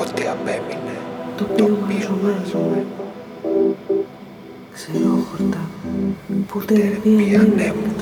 Ό,τι απέμεινε, το οποίο μαζωμένο. Ξερόχορτα, ποτέ δεν ανέμουν